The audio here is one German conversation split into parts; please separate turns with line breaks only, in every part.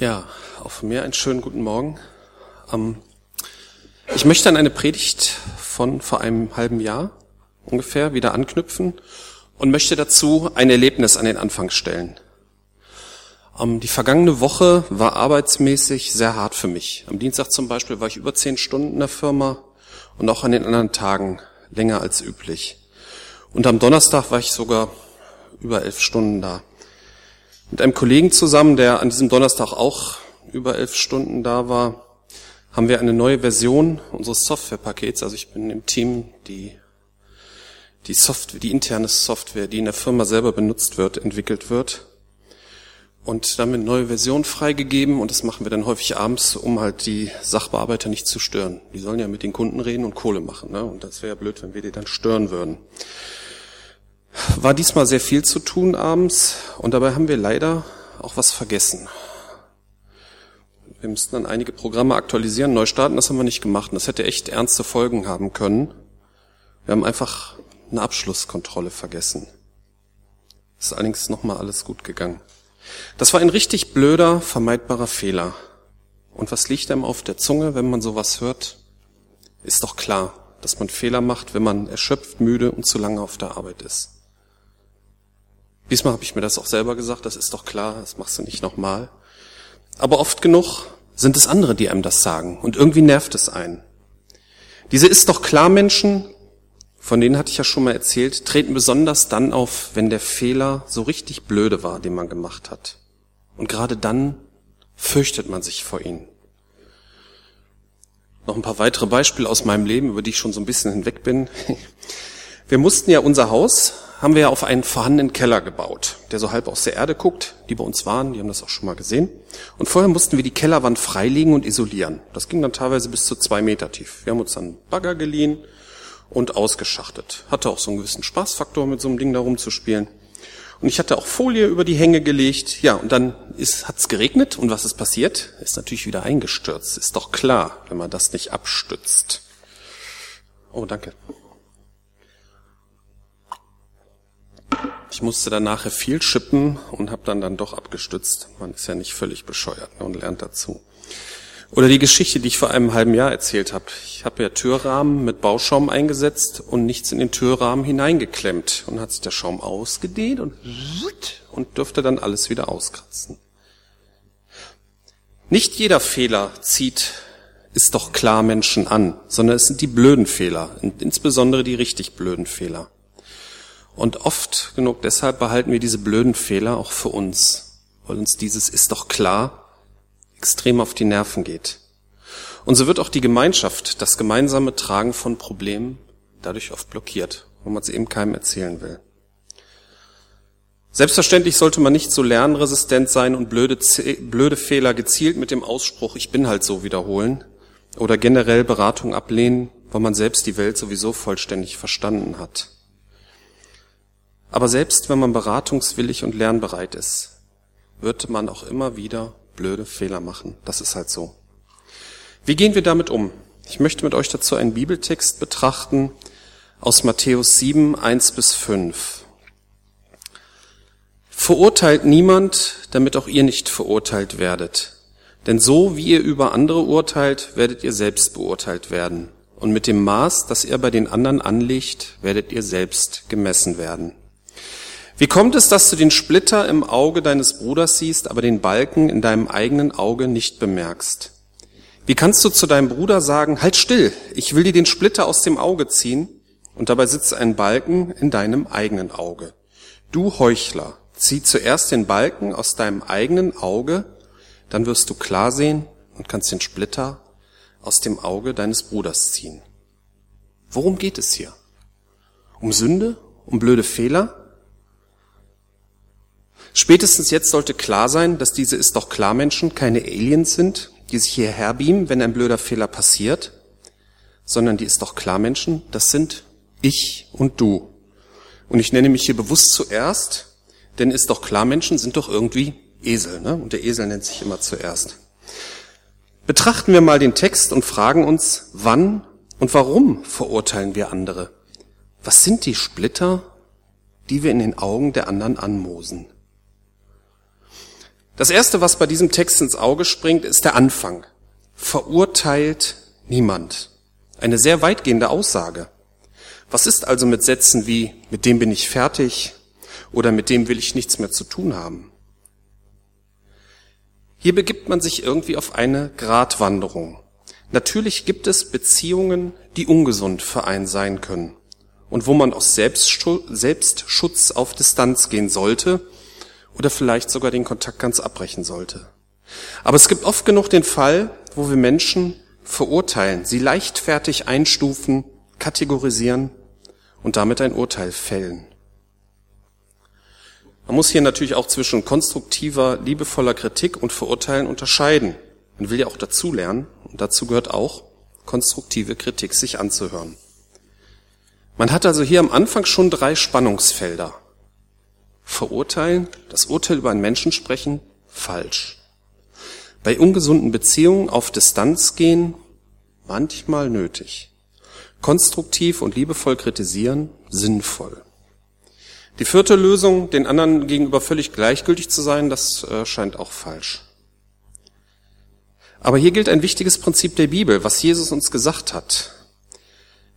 Ja, auch von mir einen schönen guten Morgen. Ähm, ich möchte an eine Predigt von vor einem halben Jahr ungefähr wieder anknüpfen und möchte dazu ein Erlebnis an den Anfang stellen. Ähm, die vergangene Woche war arbeitsmäßig sehr hart für mich. Am Dienstag zum Beispiel war ich über zehn Stunden in der Firma und auch an den anderen Tagen länger als üblich. Und am Donnerstag war ich sogar über elf Stunden da. Mit einem Kollegen zusammen, der an diesem Donnerstag auch über elf Stunden da war, haben wir eine neue Version unseres Softwarepakets. Also ich bin im Team, die die Software, die interne Software, die in der Firma selber benutzt wird, entwickelt wird. Und eine neue Version freigegeben und das machen wir dann häufig abends, um halt die Sachbearbeiter nicht zu stören. Die sollen ja mit den Kunden reden und Kohle machen. Ne? Und das wäre ja blöd, wenn wir die dann stören würden. War diesmal sehr viel zu tun abends und dabei haben wir leider auch was vergessen. Wir müssten dann einige Programme aktualisieren, neu starten, das haben wir nicht gemacht. Und das hätte echt ernste Folgen haben können. Wir haben einfach eine Abschlusskontrolle vergessen. Ist allerdings nochmal alles gut gegangen. Das war ein richtig blöder, vermeidbarer Fehler. Und was liegt einem auf der Zunge, wenn man sowas hört? Ist doch klar, dass man Fehler macht, wenn man erschöpft, müde und zu lange auf der Arbeit ist. Diesmal habe ich mir das auch selber gesagt, das ist doch klar, das machst du nicht nochmal. Aber oft genug sind es andere, die einem das sagen und irgendwie nervt es einen. Diese ist doch klar Menschen, von denen hatte ich ja schon mal erzählt, treten besonders dann auf, wenn der Fehler so richtig blöde war, den man gemacht hat. Und gerade dann fürchtet man sich vor ihnen. Noch ein paar weitere Beispiele aus meinem Leben, über die ich schon so ein bisschen hinweg bin. Wir mussten ja unser Haus haben wir ja auf einen vorhandenen Keller gebaut, der so halb aus der Erde guckt. Die bei uns waren, die haben das auch schon mal gesehen. Und vorher mussten wir die Kellerwand freilegen und isolieren. Das ging dann teilweise bis zu zwei Meter tief. Wir haben uns dann Bagger geliehen und ausgeschachtet. Hatte auch so einen gewissen Spaßfaktor, mit so einem Ding da rumzuspielen. Und ich hatte auch Folie über die Hänge gelegt. Ja, und dann hat es geregnet. Und was ist passiert? Ist natürlich wieder eingestürzt. Ist doch klar, wenn man das nicht abstützt. Oh, danke. Ich musste dann nachher viel schippen und habe dann dann doch abgestützt. Man ist ja nicht völlig bescheuert ne, und lernt dazu. Oder die Geschichte, die ich vor einem halben Jahr erzählt habe. Ich habe ja Türrahmen mit Bauschaum eingesetzt und nichts in den Türrahmen hineingeklemmt. Und hat sich der Schaum ausgedehnt und, und dürfte dann alles wieder auskratzen. Nicht jeder Fehler zieht, ist doch klar Menschen an, sondern es sind die blöden Fehler, insbesondere die richtig blöden Fehler. Und oft genug deshalb behalten wir diese blöden Fehler auch für uns, weil uns dieses ist doch klar extrem auf die Nerven geht. Und so wird auch die Gemeinschaft, das gemeinsame Tragen von Problemen dadurch oft blockiert, wo man es eben keinem erzählen will. Selbstverständlich sollte man nicht so lernresistent sein und blöde, blöde Fehler gezielt mit dem Ausspruch Ich bin halt so wiederholen oder generell Beratung ablehnen, weil man selbst die Welt sowieso vollständig verstanden hat. Aber selbst wenn man beratungswillig und lernbereit ist, wird man auch immer wieder blöde Fehler machen. Das ist halt so. Wie gehen wir damit um? Ich möchte mit euch dazu einen Bibeltext betrachten aus Matthäus 7, 1 bis 5. Verurteilt niemand, damit auch ihr nicht verurteilt werdet. Denn so wie ihr über andere urteilt, werdet ihr selbst beurteilt werden. Und mit dem Maß, das ihr bei den anderen anlegt, werdet ihr selbst gemessen werden. Wie kommt es, dass du den Splitter im Auge deines Bruders siehst, aber den Balken in deinem eigenen Auge nicht bemerkst? Wie kannst du zu deinem Bruder sagen, halt still, ich will dir den Splitter aus dem Auge ziehen, und dabei sitzt ein Balken in deinem eigenen Auge? Du Heuchler, zieh zuerst den Balken aus deinem eigenen Auge, dann wirst du klar sehen und kannst den Splitter aus dem Auge deines Bruders ziehen. Worum geht es hier? Um Sünde? Um blöde Fehler? Spätestens jetzt sollte klar sein, dass diese ist doch klar Menschen keine Aliens sind, die sich hierher beamen, wenn ein blöder Fehler passiert, sondern die ist doch klar Menschen, das sind ich und du. Und ich nenne mich hier bewusst zuerst, denn ist doch klar Menschen sind doch irgendwie Esel, ne? Und der Esel nennt sich immer zuerst. Betrachten wir mal den Text und fragen uns, wann und warum verurteilen wir andere? Was sind die Splitter, die wir in den Augen der anderen anmosen? Das erste, was bei diesem Text ins Auge springt, ist der Anfang. Verurteilt niemand. Eine sehr weitgehende Aussage. Was ist also mit Sätzen wie, mit dem bin ich fertig oder mit dem will ich nichts mehr zu tun haben? Hier begibt man sich irgendwie auf eine Gratwanderung. Natürlich gibt es Beziehungen, die ungesund für einen sein können und wo man aus Selbstschutz auf Distanz gehen sollte oder vielleicht sogar den Kontakt ganz abbrechen sollte. Aber es gibt oft genug den Fall, wo wir Menschen verurteilen, sie leichtfertig einstufen, kategorisieren und damit ein Urteil fällen. Man muss hier natürlich auch zwischen konstruktiver, liebevoller Kritik und Verurteilen unterscheiden. Man will ja auch dazulernen und dazu gehört auch, konstruktive Kritik sich anzuhören. Man hat also hier am Anfang schon drei Spannungsfelder. Verurteilen, das Urteil über einen Menschen sprechen, falsch. Bei ungesunden Beziehungen auf Distanz gehen, manchmal nötig. Konstruktiv und liebevoll kritisieren, sinnvoll. Die vierte Lösung, den anderen gegenüber völlig gleichgültig zu sein, das äh, scheint auch falsch. Aber hier gilt ein wichtiges Prinzip der Bibel, was Jesus uns gesagt hat.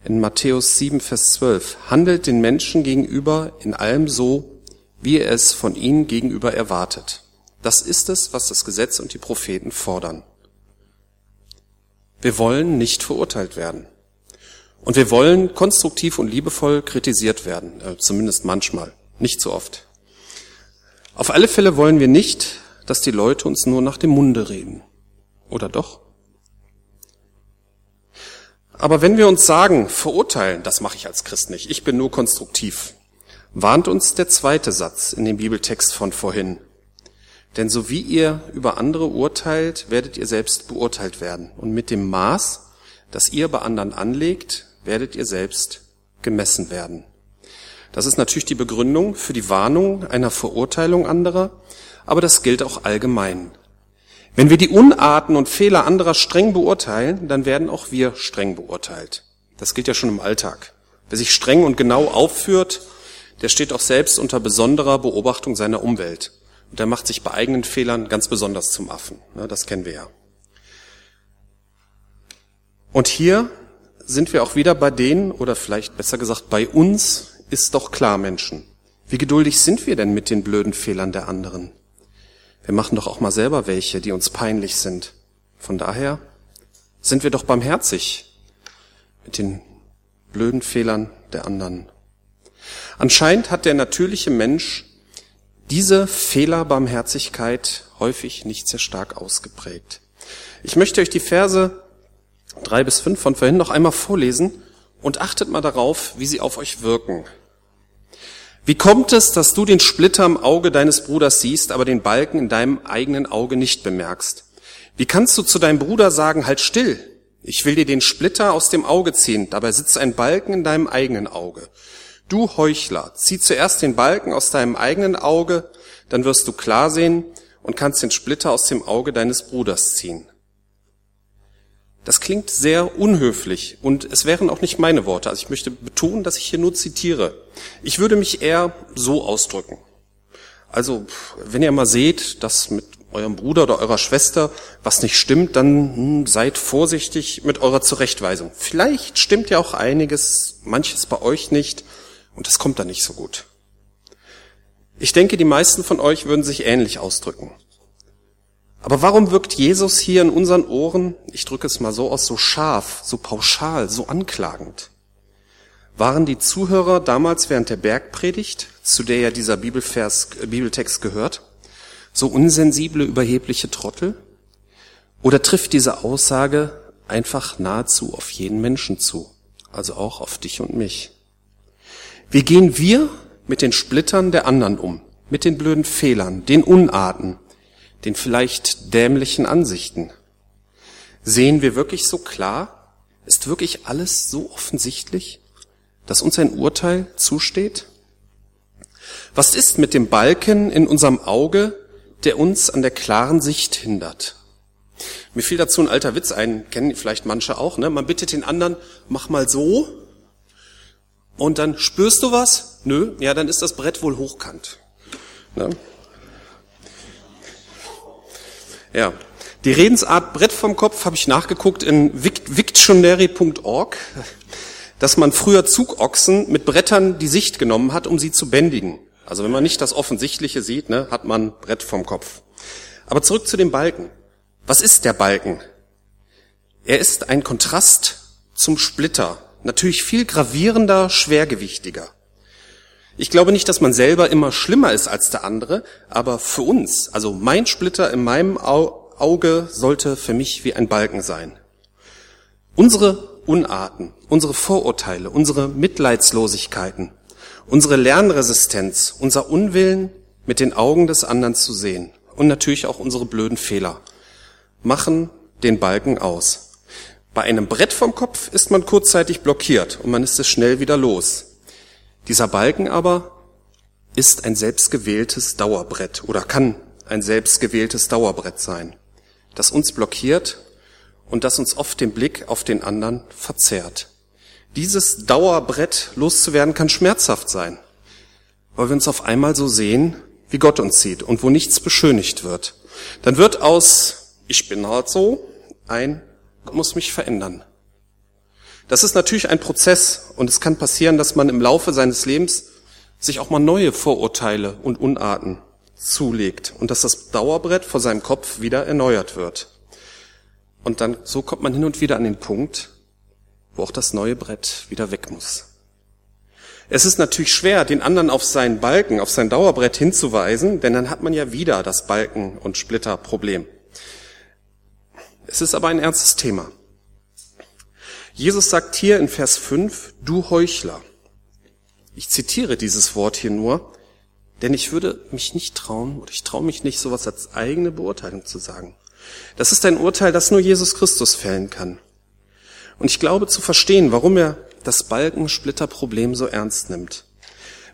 In Matthäus 7, Vers 12. Handelt den Menschen gegenüber in allem so, wie er es von ihnen gegenüber erwartet. Das ist es, was das Gesetz und die Propheten fordern. Wir wollen nicht verurteilt werden. Und wir wollen konstruktiv und liebevoll kritisiert werden, äh, zumindest manchmal, nicht so oft. Auf alle Fälle wollen wir nicht, dass die Leute uns nur nach dem Munde reden. Oder doch? Aber wenn wir uns sagen, verurteilen, das mache ich als Christ nicht, ich bin nur konstruktiv, warnt uns der zweite Satz in dem Bibeltext von vorhin. Denn so wie ihr über andere urteilt, werdet ihr selbst beurteilt werden. Und mit dem Maß, das ihr bei anderen anlegt, werdet ihr selbst gemessen werden. Das ist natürlich die Begründung für die Warnung einer Verurteilung anderer, aber das gilt auch allgemein. Wenn wir die Unarten und Fehler anderer streng beurteilen, dann werden auch wir streng beurteilt. Das gilt ja schon im Alltag. Wer sich streng und genau aufführt, der steht auch selbst unter besonderer Beobachtung seiner Umwelt. Und der macht sich bei eigenen Fehlern ganz besonders zum Affen. Das kennen wir ja. Und hier sind wir auch wieder bei denen, oder vielleicht besser gesagt bei uns, ist doch klar, Menschen. Wie geduldig sind wir denn mit den blöden Fehlern der anderen? Wir machen doch auch mal selber welche, die uns peinlich sind. Von daher sind wir doch barmherzig mit den blöden Fehlern der anderen. Anscheinend hat der natürliche Mensch diese Fehlerbarmherzigkeit häufig nicht sehr stark ausgeprägt. Ich möchte euch die Verse drei bis fünf von vorhin noch einmal vorlesen und achtet mal darauf, wie sie auf euch wirken. Wie kommt es, dass du den Splitter im Auge deines Bruders siehst, aber den Balken in deinem eigenen Auge nicht bemerkst? Wie kannst du zu deinem Bruder sagen, halt still, ich will dir den Splitter aus dem Auge ziehen, dabei sitzt ein Balken in deinem eigenen Auge. Du Heuchler, zieh zuerst den Balken aus deinem eigenen Auge, dann wirst du klar sehen und kannst den Splitter aus dem Auge deines Bruders ziehen. Das klingt sehr unhöflich und es wären auch nicht meine Worte. Also ich möchte betonen, dass ich hier nur zitiere. Ich würde mich eher so ausdrücken. Also, wenn ihr mal seht, dass mit eurem Bruder oder eurer Schwester was nicht stimmt, dann hm, seid vorsichtig mit eurer Zurechtweisung. Vielleicht stimmt ja auch einiges, manches bei euch nicht und es kommt dann nicht so gut. Ich denke, die meisten von euch würden sich ähnlich ausdrücken. Aber warum wirkt Jesus hier in unseren Ohren, ich drücke es mal so aus, so scharf, so pauschal, so anklagend? Waren die Zuhörer damals während der Bergpredigt, zu der ja dieser Bibelvers, äh, Bibeltext gehört, so unsensible, überhebliche Trottel? Oder trifft diese Aussage einfach nahezu auf jeden Menschen zu, also auch auf dich und mich? Wie gehen wir mit den Splittern der anderen um, mit den blöden Fehlern, den Unarten, den vielleicht dämlichen Ansichten? Sehen wir wirklich so klar? Ist wirklich alles so offensichtlich, dass uns ein Urteil zusteht? Was ist mit dem Balken in unserem Auge, der uns an der klaren Sicht hindert? Mir fiel dazu ein alter Witz ein, kennen vielleicht manche auch, ne? Man bittet den anderen, mach mal so. Und dann spürst du was? Nö, ja, dann ist das Brett wohl hochkant. Ne? Ja, die Redensart Brett vom Kopf habe ich nachgeguckt in victionary.org, dass man früher Zugochsen mit Brettern die Sicht genommen hat, um sie zu bändigen. Also wenn man nicht das Offensichtliche sieht, ne, hat man Brett vom Kopf. Aber zurück zu dem Balken. Was ist der Balken? Er ist ein Kontrast zum Splitter. Natürlich viel gravierender, schwergewichtiger. Ich glaube nicht, dass man selber immer schlimmer ist als der andere, aber für uns, also mein Splitter in meinem Auge sollte für mich wie ein Balken sein. Unsere Unarten, unsere Vorurteile, unsere Mitleidslosigkeiten, unsere Lernresistenz, unser Unwillen, mit den Augen des anderen zu sehen und natürlich auch unsere blöden Fehler machen den Balken aus. Bei einem Brett vom Kopf ist man kurzzeitig blockiert und man ist es schnell wieder los. Dieser Balken aber ist ein selbstgewähltes Dauerbrett oder kann ein selbstgewähltes Dauerbrett sein, das uns blockiert und das uns oft den Blick auf den anderen verzerrt. Dieses Dauerbrett loszuwerden kann schmerzhaft sein, weil wir uns auf einmal so sehen, wie Gott uns sieht und wo nichts beschönigt wird. Dann wird aus ich bin halt so ein Muss mich verändern. Das ist natürlich ein Prozess und es kann passieren, dass man im Laufe seines Lebens sich auch mal neue Vorurteile und Unarten zulegt und dass das Dauerbrett vor seinem Kopf wieder erneuert wird. Und dann, so kommt man hin und wieder an den Punkt, wo auch das neue Brett wieder weg muss. Es ist natürlich schwer, den anderen auf seinen Balken, auf sein Dauerbrett hinzuweisen, denn dann hat man ja wieder das Balken- und Splitterproblem. Es ist aber ein ernstes Thema. Jesus sagt hier in Vers 5, du Heuchler. Ich zitiere dieses Wort hier nur, denn ich würde mich nicht trauen, oder ich traue mich nicht, sowas als eigene Beurteilung zu sagen. Das ist ein Urteil, das nur Jesus Christus fällen kann. Und ich glaube zu verstehen, warum er das Balkensplitterproblem so ernst nimmt.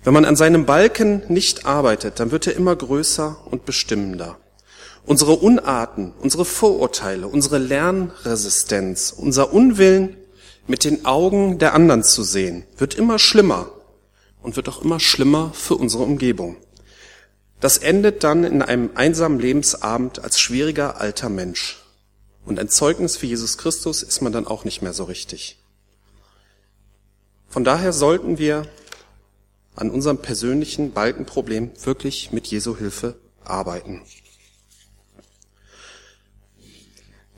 Wenn man an seinem Balken nicht arbeitet, dann wird er immer größer und bestimmender. Unsere Unarten, unsere Vorurteile, unsere Lernresistenz, unser Unwillen, mit den Augen der anderen zu sehen, wird immer schlimmer und wird auch immer schlimmer für unsere Umgebung. Das endet dann in einem einsamen Lebensabend als schwieriger alter Mensch. Und ein Zeugnis für Jesus Christus ist man dann auch nicht mehr so richtig. Von daher sollten wir an unserem persönlichen Balkenproblem wirklich mit Jesu Hilfe arbeiten.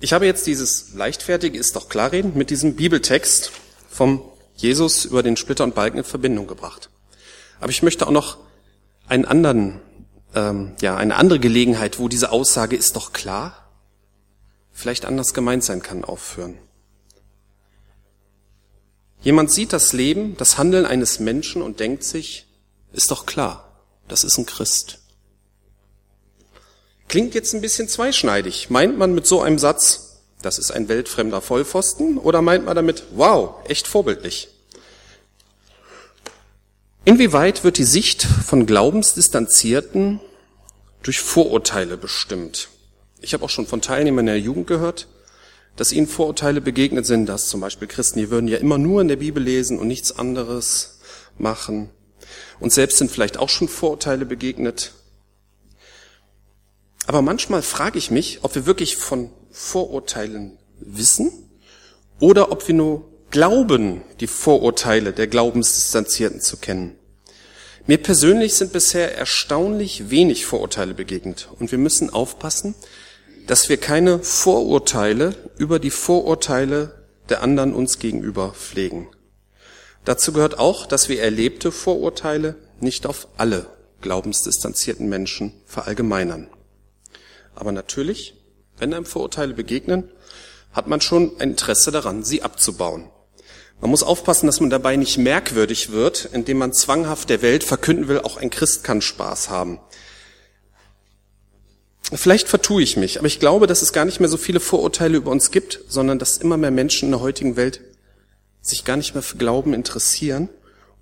Ich habe jetzt dieses leichtfertige ist doch klar reden mit diesem Bibeltext vom Jesus über den Splitter und Balken in Verbindung gebracht. Aber ich möchte auch noch einen anderen, ähm, ja, eine andere Gelegenheit, wo diese Aussage ist doch klar, vielleicht anders gemeint sein kann, aufführen. Jemand sieht das Leben, das Handeln eines Menschen und denkt sich, ist doch klar, das ist ein Christ. Klingt jetzt ein bisschen zweischneidig. Meint man mit so einem Satz, das ist ein weltfremder Vollpfosten, oder meint man damit, wow, echt vorbildlich? Inwieweit wird die Sicht von Glaubensdistanzierten durch Vorurteile bestimmt? Ich habe auch schon von Teilnehmern der Jugend gehört, dass ihnen Vorurteile begegnet sind, dass zum Beispiel Christen, die würden ja immer nur in der Bibel lesen und nichts anderes machen. Und selbst sind vielleicht auch schon Vorurteile begegnet, aber manchmal frage ich mich, ob wir wirklich von Vorurteilen wissen oder ob wir nur glauben, die Vorurteile der Glaubensdistanzierten zu kennen. Mir persönlich sind bisher erstaunlich wenig Vorurteile begegnet und wir müssen aufpassen, dass wir keine Vorurteile über die Vorurteile der anderen uns gegenüber pflegen. Dazu gehört auch, dass wir erlebte Vorurteile nicht auf alle glaubensdistanzierten Menschen verallgemeinern. Aber natürlich, wenn einem Vorurteile begegnen, hat man schon ein Interesse daran, sie abzubauen. Man muss aufpassen, dass man dabei nicht merkwürdig wird, indem man zwanghaft der Welt verkünden will, auch ein Christ kann Spaß haben. Vielleicht vertue ich mich, aber ich glaube, dass es gar nicht mehr so viele Vorurteile über uns gibt, sondern dass immer mehr Menschen in der heutigen Welt sich gar nicht mehr für Glauben interessieren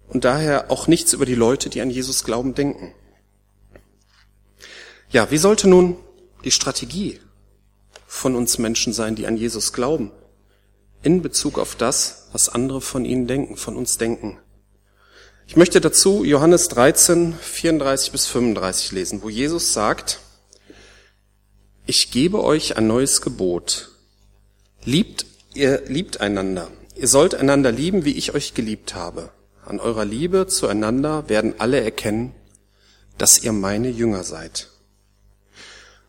und daher auch nichts über die Leute, die an Jesus glauben, denken. Ja, wie sollte nun die Strategie von uns Menschen sein, die an Jesus glauben, in Bezug auf das, was andere von ihnen denken, von uns denken. Ich möchte dazu Johannes 13, 34 bis 35 lesen, wo Jesus sagt, Ich gebe euch ein neues Gebot. Liebt, ihr liebt einander. Ihr sollt einander lieben, wie ich euch geliebt habe. An eurer Liebe zueinander werden alle erkennen, dass ihr meine Jünger seid.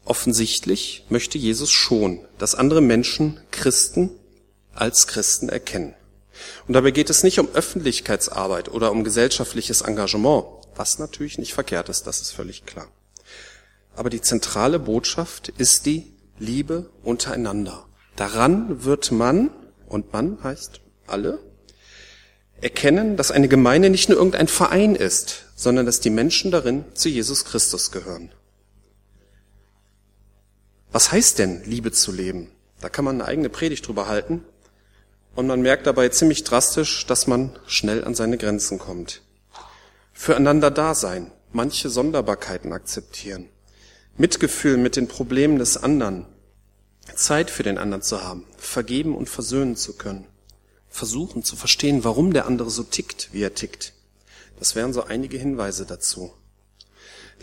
Offensichtlich möchte Jesus schon, dass andere Menschen Christen als Christen erkennen. Und dabei geht es nicht um Öffentlichkeitsarbeit oder um gesellschaftliches Engagement, was natürlich nicht verkehrt ist, das ist völlig klar. Aber die zentrale Botschaft ist die Liebe untereinander. Daran wird man, und man heißt alle, erkennen, dass eine Gemeinde nicht nur irgendein Verein ist, sondern dass die Menschen darin zu Jesus Christus gehören. Was heißt denn, Liebe zu leben? Da kann man eine eigene Predigt drüber halten. Und man merkt dabei ziemlich drastisch, dass man schnell an seine Grenzen kommt. Füreinander da sein, manche Sonderbarkeiten akzeptieren, Mitgefühl mit den Problemen des anderen, Zeit für den anderen zu haben, vergeben und versöhnen zu können, versuchen zu verstehen, warum der andere so tickt, wie er tickt. Das wären so einige Hinweise dazu.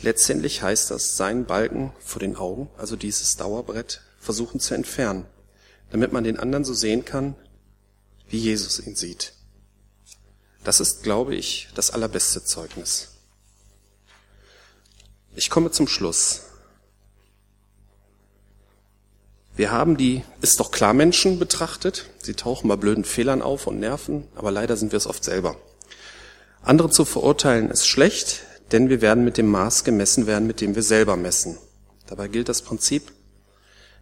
Letztendlich heißt das, seinen Balken vor den Augen, also dieses Dauerbrett, versuchen zu entfernen, damit man den anderen so sehen kann, wie Jesus ihn sieht. Das ist, glaube ich, das allerbeste Zeugnis. Ich komme zum Schluss. Wir haben die ist doch klar Menschen betrachtet. Sie tauchen bei blöden Fehlern auf und nerven, aber leider sind wir es oft selber. Andere zu verurteilen ist schlecht, denn wir werden mit dem Maß gemessen werden, mit dem wir selber messen. Dabei gilt das Prinzip,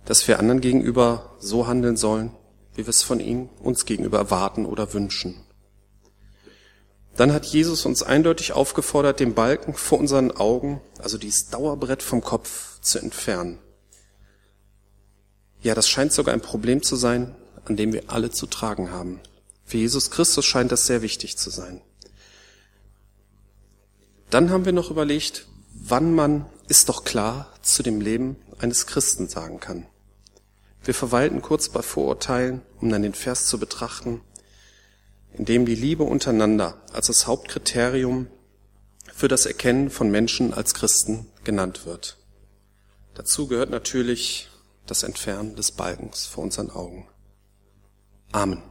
dass wir anderen gegenüber so handeln sollen, wie wir es von ihnen uns gegenüber erwarten oder wünschen. Dann hat Jesus uns eindeutig aufgefordert, den Balken vor unseren Augen, also dieses Dauerbrett vom Kopf, zu entfernen. Ja, das scheint sogar ein Problem zu sein, an dem wir alle zu tragen haben. Für Jesus Christus scheint das sehr wichtig zu sein. Dann haben wir noch überlegt, wann man, ist doch klar, zu dem Leben eines Christen sagen kann. Wir verweilten kurz bei Vorurteilen, um dann den Vers zu betrachten, in dem die Liebe untereinander als das Hauptkriterium für das Erkennen von Menschen als Christen genannt wird. Dazu gehört natürlich das Entfernen des Balkens vor unseren Augen. Amen.